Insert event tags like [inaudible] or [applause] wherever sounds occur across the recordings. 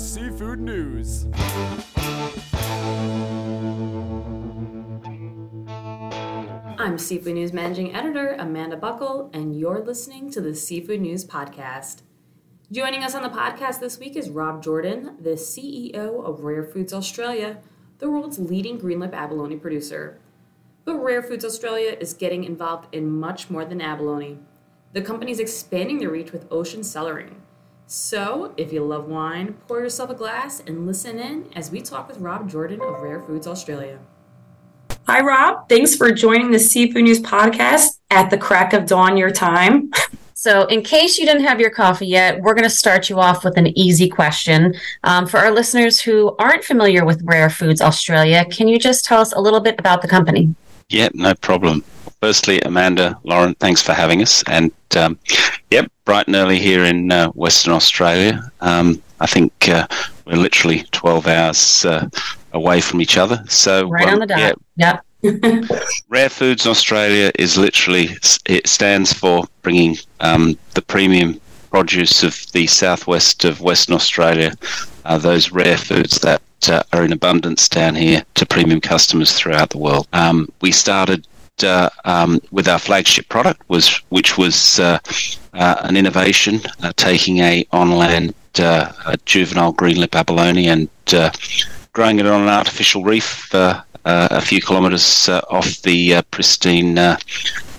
seafood news. I'm Seafood News Managing Editor Amanda Buckle, and you're listening to the Seafood News Podcast. Joining us on the podcast this week is Rob Jorden, the CEO of Rare Foods Australia, the world's leading greenlip abalone producer. But Rare Foods Australia is getting involved in much more than abalone. The company is expanding their reach with ocean cellaring. So, if you love wine, pour yourself a glass and listen in as we talk with Rob Jorden of Rare Foods Australia. Hi, Rob. Thanks for joining the Seafood News podcast at the crack of dawn, your time. So, in case you didn't have your coffee yet, we're going to start you off with an easy question. Um, for our listeners who aren't familiar with Rare Foods Australia, can you just tell us a little bit about the company? Yeah, no problem. Firstly, Amanda, Lorin, thanks for having us. And um, yep, bright and early here in uh, Western Australia. Um, I think uh, we're literally 12 hours uh, away from each other. So right on the dot. Yeah. Yep. [laughs] [laughs] Rare Foods Australia is literally it stands for bringing um, the premium produce of the southwest of Western Australia, uh, those rare foods that uh, are in abundance down here to premium customers throughout the world. Um, we started uh, um, with our flagship product was which was uh, uh, an innovation, uh, taking a on land a juvenile greenlip abalone and growing it on an artificial reef uh, uh, a few kilometres uh, off the pristine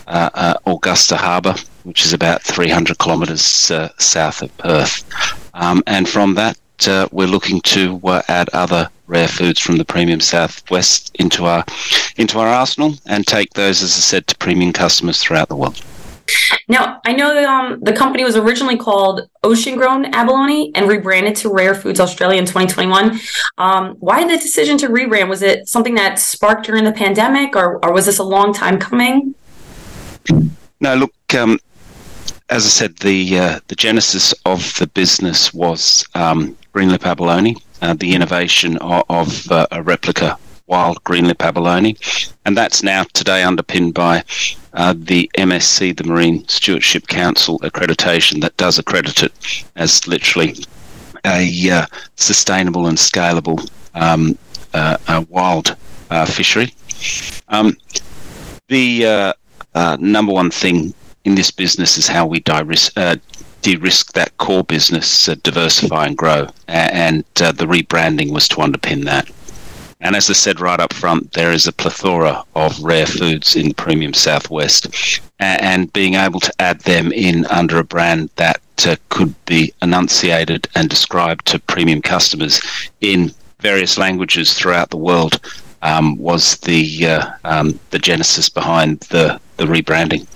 Augusta Harbour, which is about 300 kilometres south of Perth. Um, and from that, we're looking to add other rare foods from the premium southwest into our into our arsenal and take those, as I said, to premium customers throughout the world. Now, I know that um, the company was originally called Ocean Grown Abalone and rebranded to Rare Foods Australia in 2021. Um, why the decision to rebrand? Was it something that sparked during the pandemic, or, or was this a long time coming? No, look. Um, as I said, the uh, the genesis of the business was um, Greenlip abalone, uh, the innovation of, of uh, a replica wild greenlip abalone, and that's now today underpinned by uh, the MSC, the Marine Stewardship Council accreditation that does accredit it as literally a uh, sustainable and scalable um, uh, wild uh, fishery. Um, the number one thing in this business is how we de-risk, de-risk that core business, diversify and grow, and the rebranding was to underpin that. And as I said right up front, there is a plethora of rare foods in premium southwest, and being able to add them in under a brand that uh, could be enunciated and described to premium customers in various languages throughout the world um, was the uh, um, the genesis behind the the rebranding.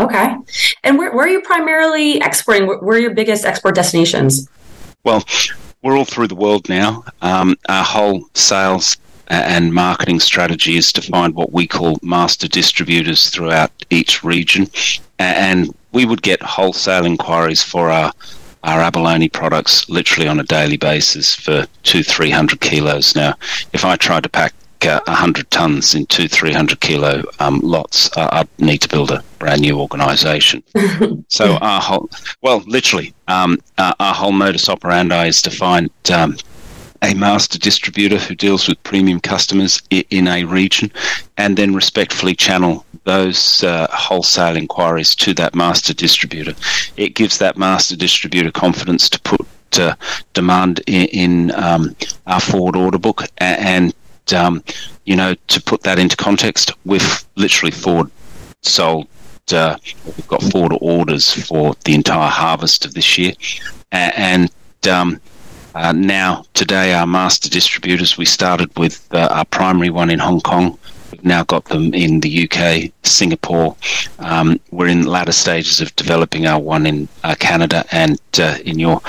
Okay, and where, where are you primarily exporting? Where are your biggest export destinations? Well, we're all through the world now. Um, our whole sales and marketing strategy is to find what we call master distributors throughout each region, and we would get wholesale inquiries for our our abalone products literally on a daily basis for two three hundred kilos. Now, if I tried to pack uh, 100 tons in two 300 kilo um, lots, uh, I'd need to build a brand new organization. [laughs] so our whole, well, literally, um, uh, our whole modus operandi is to find um, a master distributor who deals with premium customers in a region and then respectfully channel those uh, wholesale inquiries to that master distributor. It gives that master distributor confidence to put uh, demand in, in um, our forward order book and um, you know, to put that into context, we've literally forward sold. Uh, we've got forward orders for the entire harvest of this year, and um, uh, now today our master distributors. We started with uh, our primary one in Hong Kong. We've now got them in the UK, Singapore. Um, we're in latter stages of developing our one in uh, Canada and uh, in your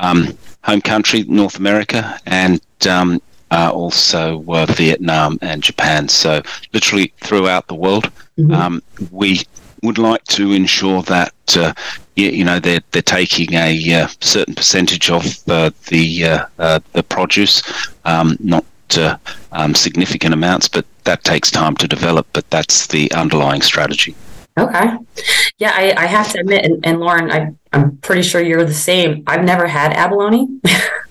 um, home country, North America, and um, uh, also uh, Vietnam and Japan. So literally throughout the world, mm-hmm. um, we would like to ensure that uh, you, you, know they're they're taking a uh, certain percentage of uh, the uh, the produce, um, not um, significant amounts, but that takes time to develop. But that's the underlying strategy. Okay. Yeah, I, I have to admit, and, and Lorin, I, I'm pretty sure you're the same. I've never had abalone.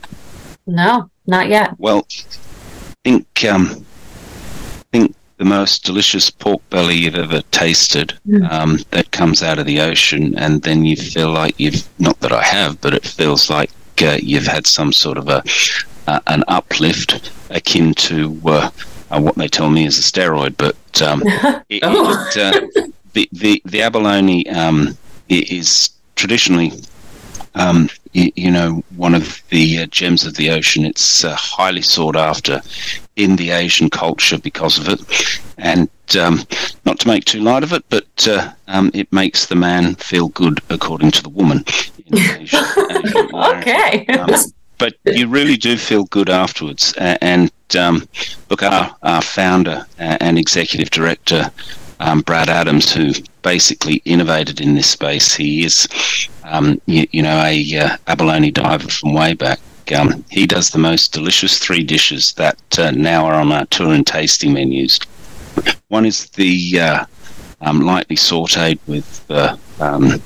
[laughs] no, not yet. Well, I think um, I think the most delicious pork belly you've ever tasted Mm. um, that comes out of the ocean, and then you feel like you've not that I have, but it feels like uh, you've had some sort of a uh, an uplift akin to uh, uh, what they tell me is a steroid, but um, [laughs] it, Oh. it, uh, the, the the abalone um, is traditionally um, you, you know, one of the uh, gems of the ocean. It's uh, highly sought after in the Asian culture because of it. And um, not to make too light of it, but uh, um, it makes the man feel good, according to the woman. In Asian, Asian. [laughs] Okay. Um, but you really do feel good afterwards. A- And um, look, our, our founder uh, and executive director, um, Brad Adams, who basically innovated in this space, he is, um, you, you know, a uh, abalone diver from way back. Um, he does the most delicious three dishes that uh, now are on our tour and tasting menus. One is the uh, um, lightly sautéed with uh, um,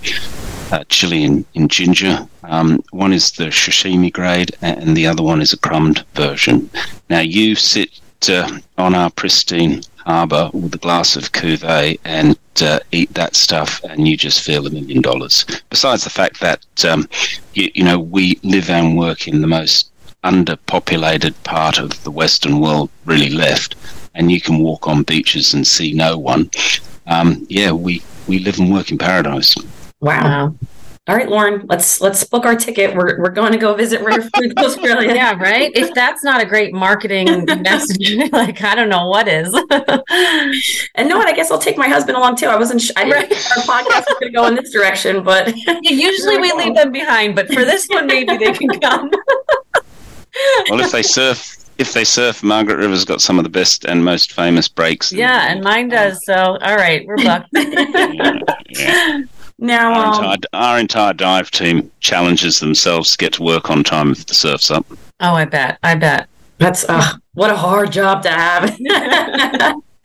uh, chili and, and ginger. Um, one is the sashimi grade, and the other one is a crumbed version. Now you sit uh, on our pristine harbour with a glass of cuvee and uh, eat that stuff, and you just feel a million dollars. Besides the fact that um, you, you know we live and work in the most underpopulated part of the Western world, really left, and you can walk on beaches and see no one. Um, yeah, we, we live and work in paradise. Wow. Wow. All right, Lorin, let's let's book our ticket. We're we're going to go visit Rare [laughs] Food Australia. Yeah, right? If that's not a great marketing [laughs] message, [laughs] like, I don't know what is. And no, what? I guess I'll take my husband along too. I wasn't. Sh- I didn't our podcast was going to go in this direction, but Yeah, usually we leave them behind, but for this one, maybe they can come. Well, if they surf, if they surf, Margaret River's got some of the best and most famous breaks. Yeah, and mine does. So, all right, we're booked. Yeah, yeah. Now Our, um, entire, our entire dive team challenges themselves to get to work on time if the surf's up. oh, I bet. I bet. That's uh, what a hard job to have.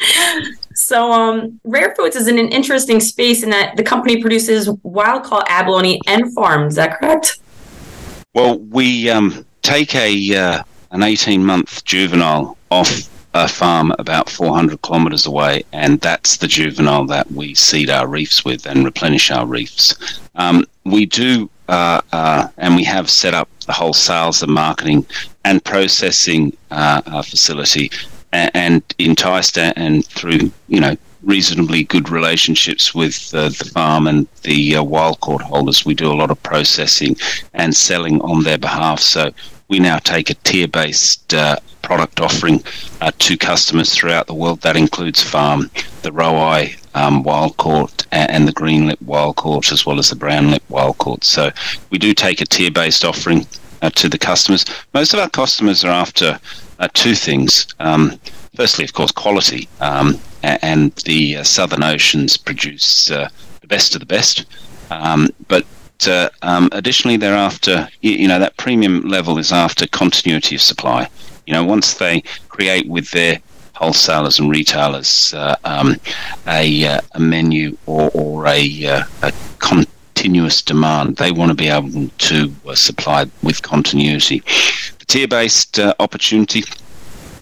[laughs] so, um, Rare Foods is in an interesting space in that the company produces wild caught abalone and farms. Is that correct? Well, we um, take a uh, an eighteen month juvenile off a farm about four hundred kilometres away, and that's the juvenile that we seed our reefs with and replenish our reefs. Um, we do, uh, uh, and we have set up the whole sales and marketing and processing uh, uh, facility, and, and enticed and through you know reasonably good relationships with uh, the farm and the uh, wild caught holders. We do a lot of processing and selling on their behalf. So we now take a tier based uh, product offering uh, to customers throughout the world. That includes farm, the Roweye um, wild caught, and the green lip wild caught, as well as the brown lip wild caught. So we do take a tier based offering uh, to the customers. Most of our customers are after uh, two things. Um, firstly, of course, quality, um, and the uh, Southern Oceans produce uh, the best of the best. Um, uh, um, additionally, they're after you, you know that premium level is after continuity of supply. You know, once they create with their wholesalers and retailers uh, um, a, uh, a menu or, or a, uh, a continuous demand, they want to be able to uh, supply with continuity. The tier-based uh, opportunity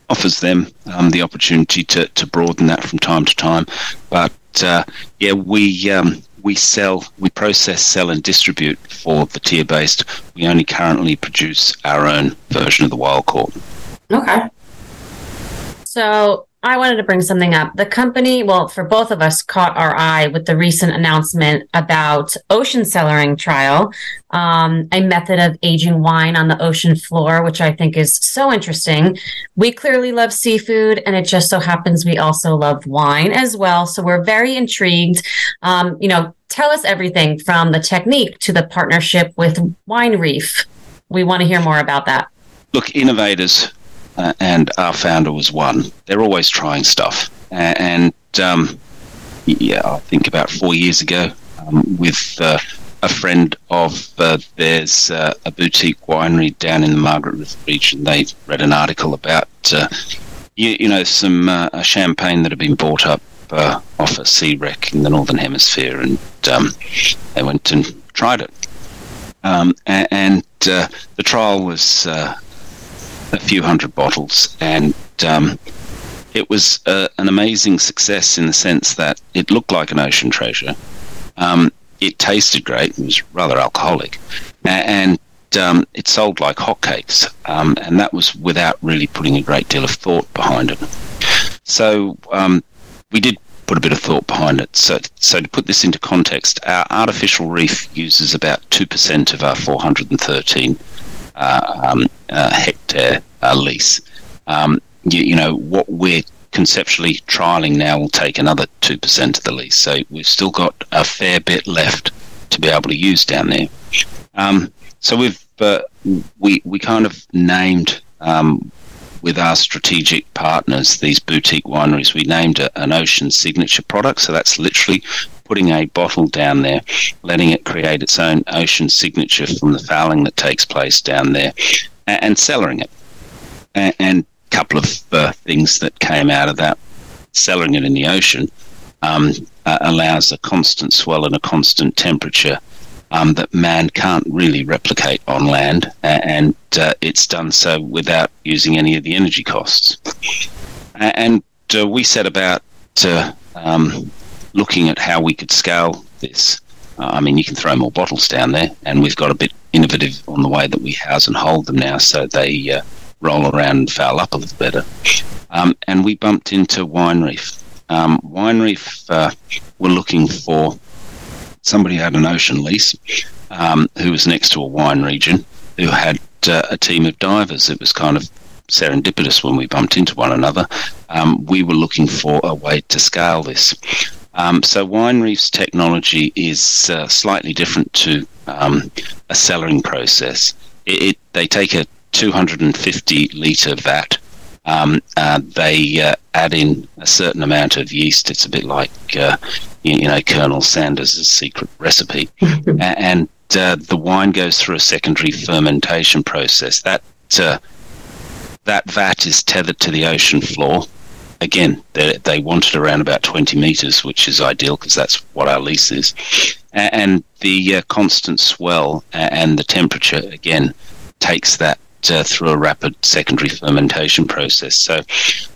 offers them um, the opportunity to, to broaden that from time to time. But uh, yeah, we um, we sell, we process, sell, and distribute for the tier based. We only currently produce our own version of the wild caught. Okay. So I wanted to bring something up. The company, well, for both of us, caught our eye with the recent announcement about ocean cellaring trial, um, a method of aging wine on the ocean floor, which I think is so interesting. We clearly love seafood, and it just so happens we also love wine as well. So we're very intrigued. Um, you know, tell us everything from the technique to the partnership with Wine Reef. We want to hear more about that. Look, innovators, uh, and our founder was one. They're always trying stuff, and um, yeah, I think about four years ago, um, with uh, a friend of uh, theirs, uh, a boutique winery down in the Margaret River region. They read an article about uh, you, you know some uh, champagne that had been bought up uh, off a sea wreck in the northern hemisphere, and um, they went and tried it. Um, and, and uh, the trial was uh, a few hundred bottles, and um, it was uh, an amazing success in the sense that it looked like an ocean treasure. Um, it tasted great. It was rather alcoholic, and um, it sold like hotcakes, um, and that was without really putting a great deal of thought behind it. So um, we did put a bit of thought behind it. So, so to put this into context, our artificial reef uses about two percent of our 413 uh, um, uh, hectare uh, lease. Um, you, you know what we're conceptually trialing now will take another 2% of the lease. So we've still got a fair bit left to be able to use down there. Um, so we've uh, we we kind of named um, with our strategic partners these boutique wineries. We named an ocean signature product. So that's literally putting a bottle down there, letting it create its own ocean signature from the fouling that takes place down there, and, cellaring it. And, and a couple of uh, things that came out of that, cellaring it in the ocean. Um, uh, allows a constant swell and a constant temperature um, that man can't really replicate on land, and uh, it's done so without using any of the energy costs. And uh, we set about uh, um, looking at how we could scale this. I mean, you can throw more bottles down there, and we've got a bit innovative on the way that we house and hold them now, so they uh, roll around and foul up a little better. Um, and we bumped into Wine Reef. Um, Wine Reef uh, were looking for somebody had an ocean lease um, who was next to a wine region who had uh, a team of divers. It was kind of serendipitous when we bumped into one another. Um, we were looking for a way to scale this. Um, so Wine Reef's technology is uh, slightly different to um, a cellaring process. It, it, they take a 250 litre vat um, uh, they uh, add in a certain amount of yeast. It's a bit like, uh, you, you, know, Colonel Sanders' secret recipe. [laughs] and uh, the wine goes through a secondary fermentation process. That, uh, that vat is tethered to the ocean floor. Again, they, they want it around about 20 metres, which is ideal because that's what our lease is. And the uh, constant swell and the temperature, again, takes that uh, through a rapid secondary fermentation process. So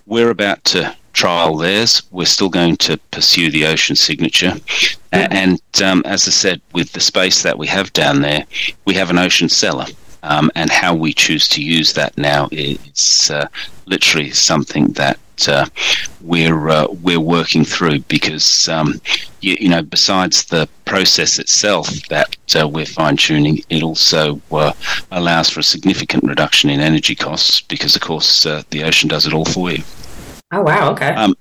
we're about to trial theirs. We're still going to pursue the ocean signature. And um, as I said, with the space that we have down there, we have an ocean cellar. Um, and how we choose to use that now is uh, literally something that uh, we're uh, we're working through because um, you, you, know besides the process itself that uh, we're fine tuning, it also uh, allows for a significant reduction in energy costs because of course uh, the ocean does it all for you. Oh wow! Okay. Um,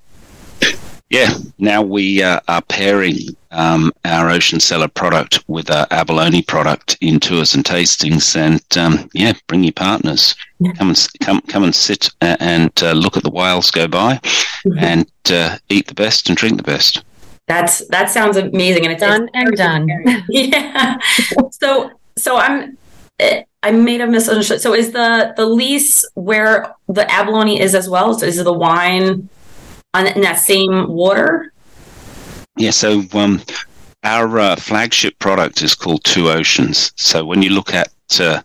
yeah, now we uh, are pairing um, our Ocean Cellar product with our abalone product in tours and tastings, and um, yeah, bring your partners. Yeah. Come and come come and sit and uh, look at the whales go by, mm-hmm. and uh, eat the best and drink the best. That's that sounds amazing, and it's done and done. [laughs] yeah. [laughs] so so I'm. Eh, I may have misunderstood. So is the the lease where the abalone is as well? So is it the wine on in that same water? Yeah, so um, our uh, flagship product is called Two Oceans. So when you look at uh,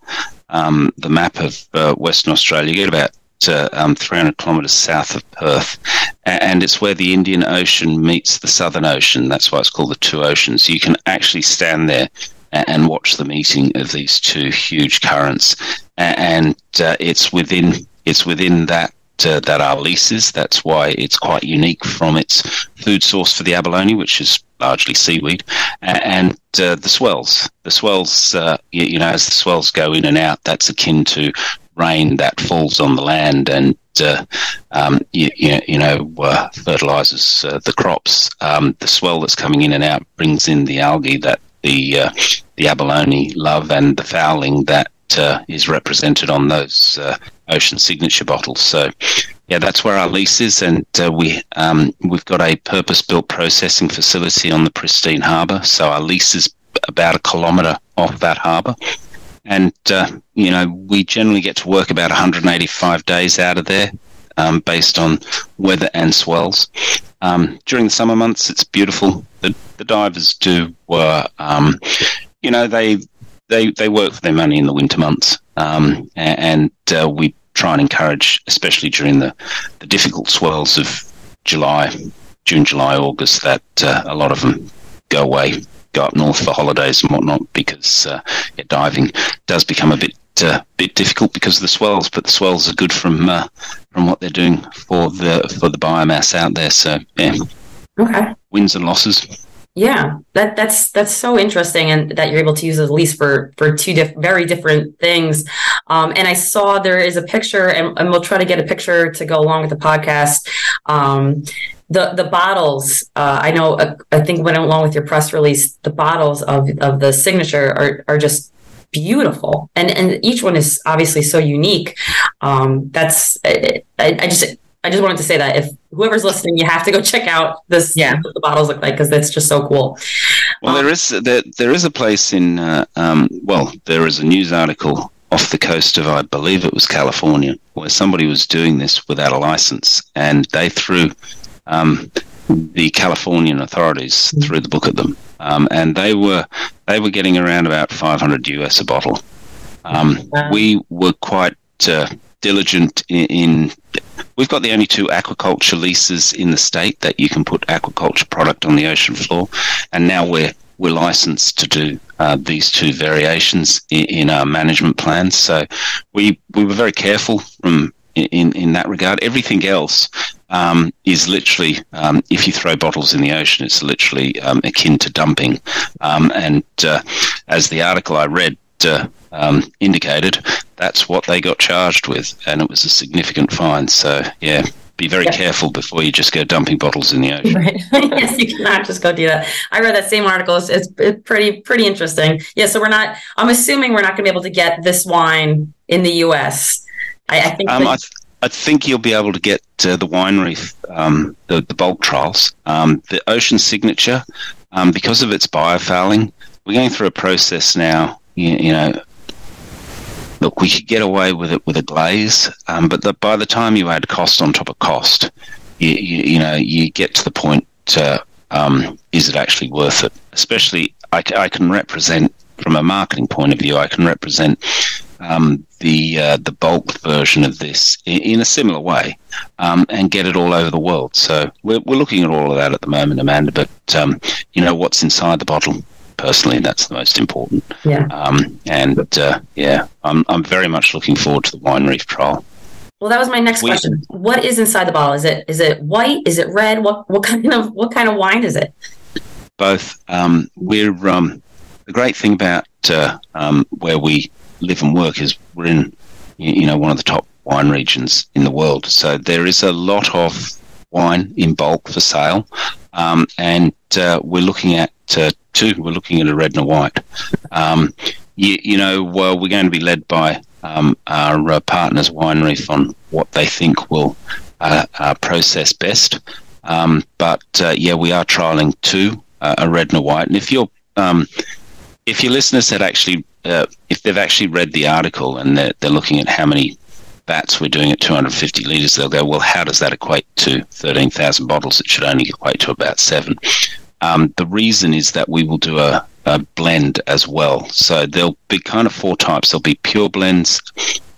um, the map of uh, Western Australia, you get about uh, um, 300 kilometres south of Perth, and it's where the Indian Ocean meets the Southern Ocean. That's why it's called the Two Oceans. You can actually stand there and watch the meeting of these two huge currents, and uh, it's within it's within that uh, that are leases. That's why it's quite unique from its food source for the abalone, which is largely seaweed, and uh, the swells. The swells, uh, you, you, know, as the swells go in and out, that's akin to rain that falls on the land and uh, um, you, you, know uh, fertilizes uh, the crops. Um, the swell that's coming in and out brings in the algae that the the abalone love and the fouling that uh, is represented on those uh, ocean signature bottles. So, yeah, that's where our lease is, and uh, we um, we've got a purpose-built processing facility on the pristine harbour. So our lease is about a kilometre off that harbour, and uh, you know we generally get to work about 185 days out of there. um, based on weather and swells. Um, during the summer months, it's beautiful. The, the divers do, uh, um, you know, they they they work for their money in the winter months, um, and uh, we try and encourage, especially during the, the difficult swells of July, June, July, August, that uh, a lot of them go away, go up north for holidays and whatnot, because uh, yeah, diving does become a bit uh, bit difficult because of the swells. But the swells are good from uh, from what they're doing for the for the biomass out there. So yeah, okay, wins and losses. Yeah, that that's that's so interesting, and that you're able to use at least for for two diff- very different things. Um, and I saw there is a picture, and, and, we'll try to get a picture to go along with the podcast. Um, the the bottles, uh, I know, uh, I think went along with your press release. The bottles of of the signature are are just beautiful, and and each one is obviously so unique. Um, that's I, I just I just wanted to say that if whoever's listening, you have to go check out this. Yeah, what the bottles look like because that's just so cool. Well, um, there is there, there is a place in uh, um, well, there is a news article off the coast of I believe it was California where somebody was doing this without a license, and they threw um, the Californian authorities mm-hmm. threw the book at them, um, and they were they were getting around about 500 US a bottle. Um, wow. We were quite uh, diligent in, in We've got the only two aquaculture leases in the state that you can put aquaculture product on the ocean floor, and now we're we're licensed to do uh, these two variations in, in, our management plans. So we we were very careful from in in that regard. Everything else um, is literally um, if you throw bottles in the ocean, it's literally um, akin to dumping. Um, and uh, as the article I read. Uh, um, indicated, that's what they got charged with, and it was a significant fine. So, yeah, be very yeah. careful before you just go dumping bottles in the ocean. [laughs] Right. [laughs] yes, you cannot just go do that. I read that same article. It's, it's, pretty pretty interesting. Yeah. So we're not. I'm assuming we're not going to be able to get this wine in the U.S. I, I think. Um, that- I, th- I think you'll be able to get uh, the wine reef, um, the, the bulk trials, um, the ocean signature, um, because of its biofouling. We're going through a process now. You, you know, look, we could get away with it with a glaze, um, but the, by the time you add cost on top of cost, you, you, you know, you get to the point, uh, um, is it actually worth it? Especially, I, I, can represent, from a marketing point of view, I can represent um, the uh, the bulk version of this in, in a similar way um, and get it all over the world. So we're, we're looking at all of that at the moment, Amanda, but, um, you know, what's inside the bottle personally. That's the most important. Yeah. Um, and uh, yeah, I'm I'm very much looking forward to the wine reef trial. Well, that was my next we, question. What is inside the bottle? Is it is it white? Is it red? What what kind of what kind of wine is it? Both. Um, we're um, the great thing about uh, um, where we live and work is we're in you know one of the top wine regions in the world. So there is a lot of wine in bulk for sale, um, and uh, we're looking at uh, two. We're looking at a red and a white. Um, you, you, know, well, we're going to be led by um, our uh, partners, Wine Reef, on what they think will uh, uh process best. Um, but uh, yeah, we are trialing two, uh, a red and a white. And if your um, if your listeners had actually, if they've actually read the article and they're, they're looking at how many bats we're doing at 250 litres, they'll go, well, how does that equate to 13,000 bottles? It should only equate to about seven. Um, the reason is that we will do a, a, blend as well. So there'll be kind of four types. There'll be pure blends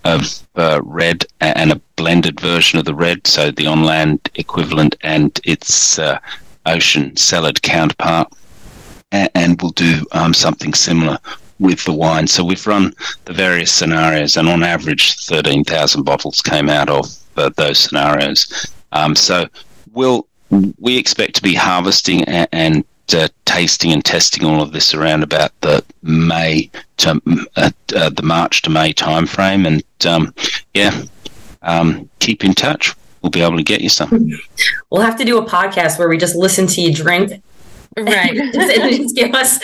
of uh, red and a blended version of the red, so the on land equivalent and its uh, ocean cellared counterpart. And, and we'll do um, something similar with the wine. So we've run the various scenarios, and on average, 13,000 bottles came out of uh, those scenarios. Um, so we'll we expect to be harvesting and, and uh, tasting and testing all of this around about the May to uh, uh, the March to May timeframe, and um, yeah, um, keep in touch. We'll be able to get you some. We'll have to do a podcast where we just listen to you drink. Right. [laughs] just, just give us,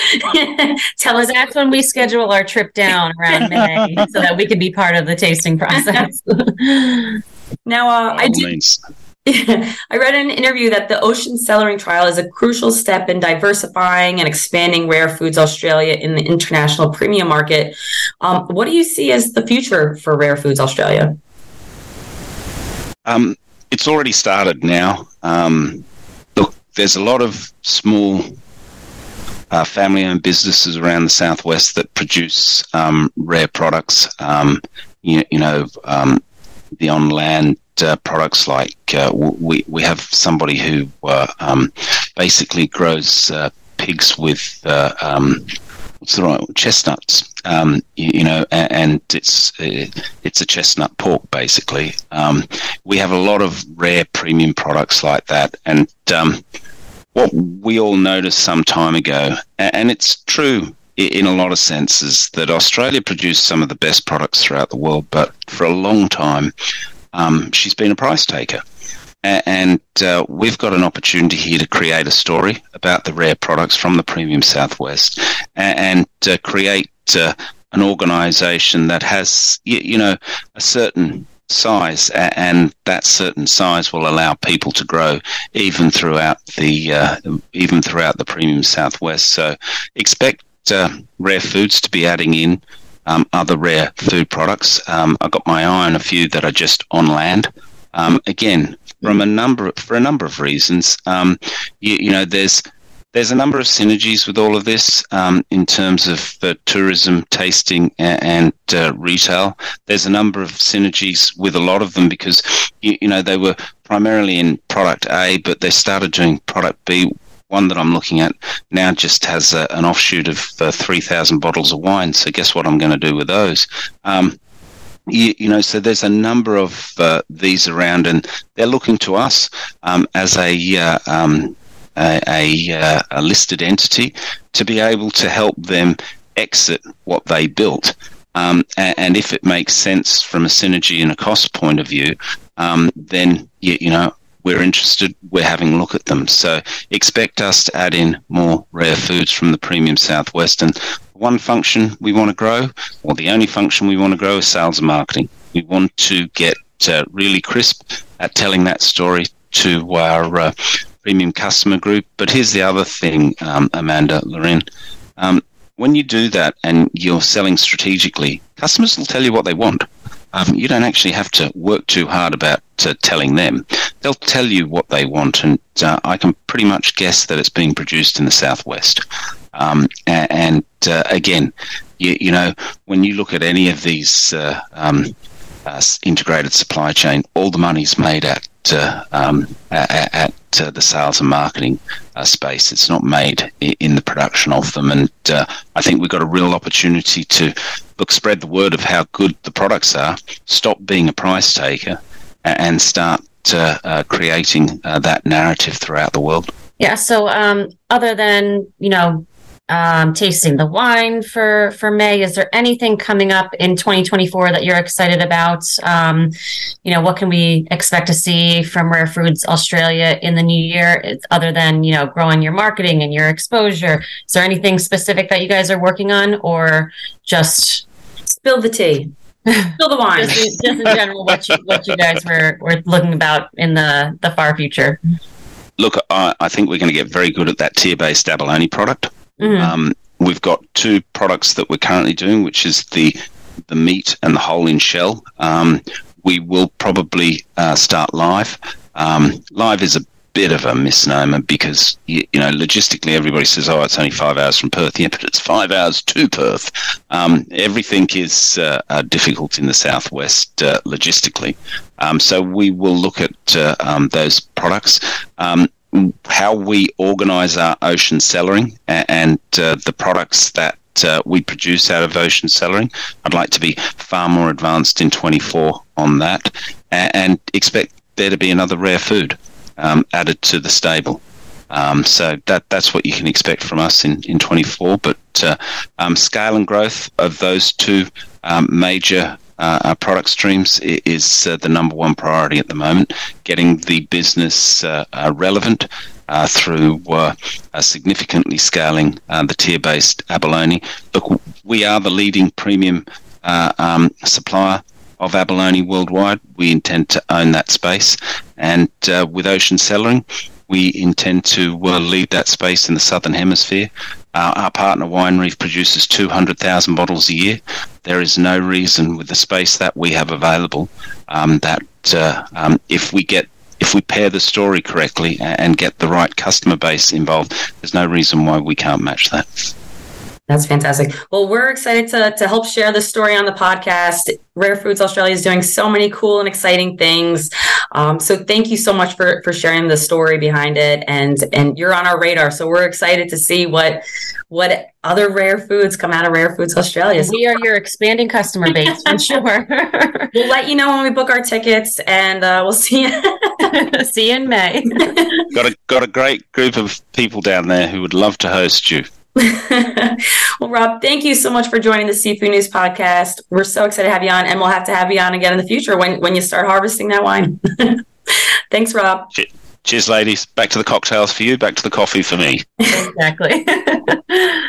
[laughs] tell us. That's when we schedule our trip down around May so that we could be part of the tasting process. [laughs] now, uh, I do. Means [laughs] I read in an interview that the ocean cellaring trial is a crucial step in diversifying and expanding Rare Foods Australia in the international premium market. Um, what do you see as the future for Rare Foods Australia? Um, it's already started now. Um, look, there's a lot of small uh, family-owned businesses around the southwest that produce um, rare products. Um, you, you, know, um, the on-land uh, products like uh, we we have somebody who uh, um, basically grows uh, pigs with uh, um, what's the right chestnuts. Um, you, you, know, and, and it's it's a chestnut pork basically. we have a lot of rare premium products like that, and what we all noticed some time ago, and it's true in a lot of senses, that Australia produced some of the best products throughout the world, but for a long time, um, she's been a price taker. And uh, we've got an opportunity here to create a story about the rare products from the premium Southwest and, uh, create uh, an organisation that has, you know, a certain size, and that certain size will allow people to grow even throughout the uh, even throughout the premium southwest. So expect uh, rare foods to be adding in um, other rare food products. Um, I've got my eye on a few that are just on land. Um, again, from a number for a number of reasons. Um, you, you know, there's there's a number of synergies with all of this um, in terms of uh, tourism, tasting, and, and uh, retail. There's a number of synergies with a lot of them because you, you, know they were primarily in product A, but they started doing product B. One that I'm looking at now just has a, an offshoot of uh, 3,000 bottles of wine. So guess what I'm going to do with those? Um, you, you, know, so there's a number of uh, these around, and they're looking to us um, as a uh, um, a, a, uh, a listed entity to be able to help them exit what they built. Um, and, and, if it makes sense from a synergy and a cost point of view, um, then you, you, know we're interested. We're having a look at them. So expect us to add in more rare foods from the premium southwest. And one function we want to grow, or the only function we want to grow, is sales and marketing. We want to get uh, really crisp at telling that story to our uh, premium customer group. But here's the other thing, um, Amanda, Lorraine. Um, when you do that and you're selling strategically, customers will tell you what they want. Um, you don't actually have to work too hard about uh, telling them. They'll tell you what they want, and uh, I can pretty much guess that it's being produced in the southwest. Um, and, uh, again, you, you, know, when you look at any of these uh, um, uh, integrated supply chain, all the money's made at uh, um, at, at uh, the sales and marketing space. It's not made in the production of them, and I think we've got a real opportunity to look spread the word of how good the products are. Stop being a price taker, and start uh, creating that narrative throughout the world. Yeah. So, um, other than you know um, tasting the wine for for May. Is there anything coming up in 2024 that you're excited about? Um, you know, what can we expect to see from Rare Foods Australia in the new year, other than you know growing your marketing and your exposure? Is there anything specific that you guys are working on, or just spill the tea? Spill the wine. just, just in general, what you what you guys were were looking about in the the far future. Look, I, I think we're going to get very good at that tier-based abalone product. Mm-hmm. Um, we've got two products that we're currently doing, which is the the meat and the whole in shell. Um, we will probably uh, start live. Um, live is a bit of a misnomer because you, know logistically everybody says oh it's only five hours from Perth. Yeah but it's five hours to Perth. Um, everything is uh, uh, difficult in the southwest uh, logistically. Um, so we will look at uh, um, those products. Um, how we organise our ocean cellaring and uh, the products that uh, we produce out of ocean cellaring. I'd like to be far more advanced in 24 on that. And expect there to be another rare food um, added to the stable. Um, so that that's what you can expect from us in, in 24. But uh, um, scale and growth of those two um, major uh, our product streams is uh, the number one priority at the moment. Getting the business uh, uh relevant uh, through uh, significantly scaling the tier-based abalone. Look, we are the leading premium um, supplier of abalone worldwide. We intend to own that space, and with ocean cellaring, we intend to lead that space in the southern hemisphere. Uh, our partner Wine Reef produces 200,000 bottles a year. There is no reason with the space that we have available um, that uh, um, if we get if we pair the story correctly and get the right customer base involved, there's no reason why we can't match that. That's fantastic. Well, we're excited to, to help share this story on the podcast. Rare Foods Australia is doing so many cool and exciting things. Um, so thank you so much for, for sharing the story behind it. And, and you're on our radar. So we're excited to see what, what other rare foods come out of Rare Foods Australia. So we are your expanding customer base for [laughs] sure. we'll let you know when we book our tickets and uh, we'll see you. [laughs] see you in May. got a, got a great group of people down there who would love to host you. [laughs] well, Rob, thank you so much for joining the Seafood News podcast. We're so excited to have you on, and we'll have to have you on again in the future when, when you start harvesting that wine. [laughs] Thanks, Rob. Cheers, ladies. Back to the cocktails for you, back to the coffee for me. exactly. [laughs]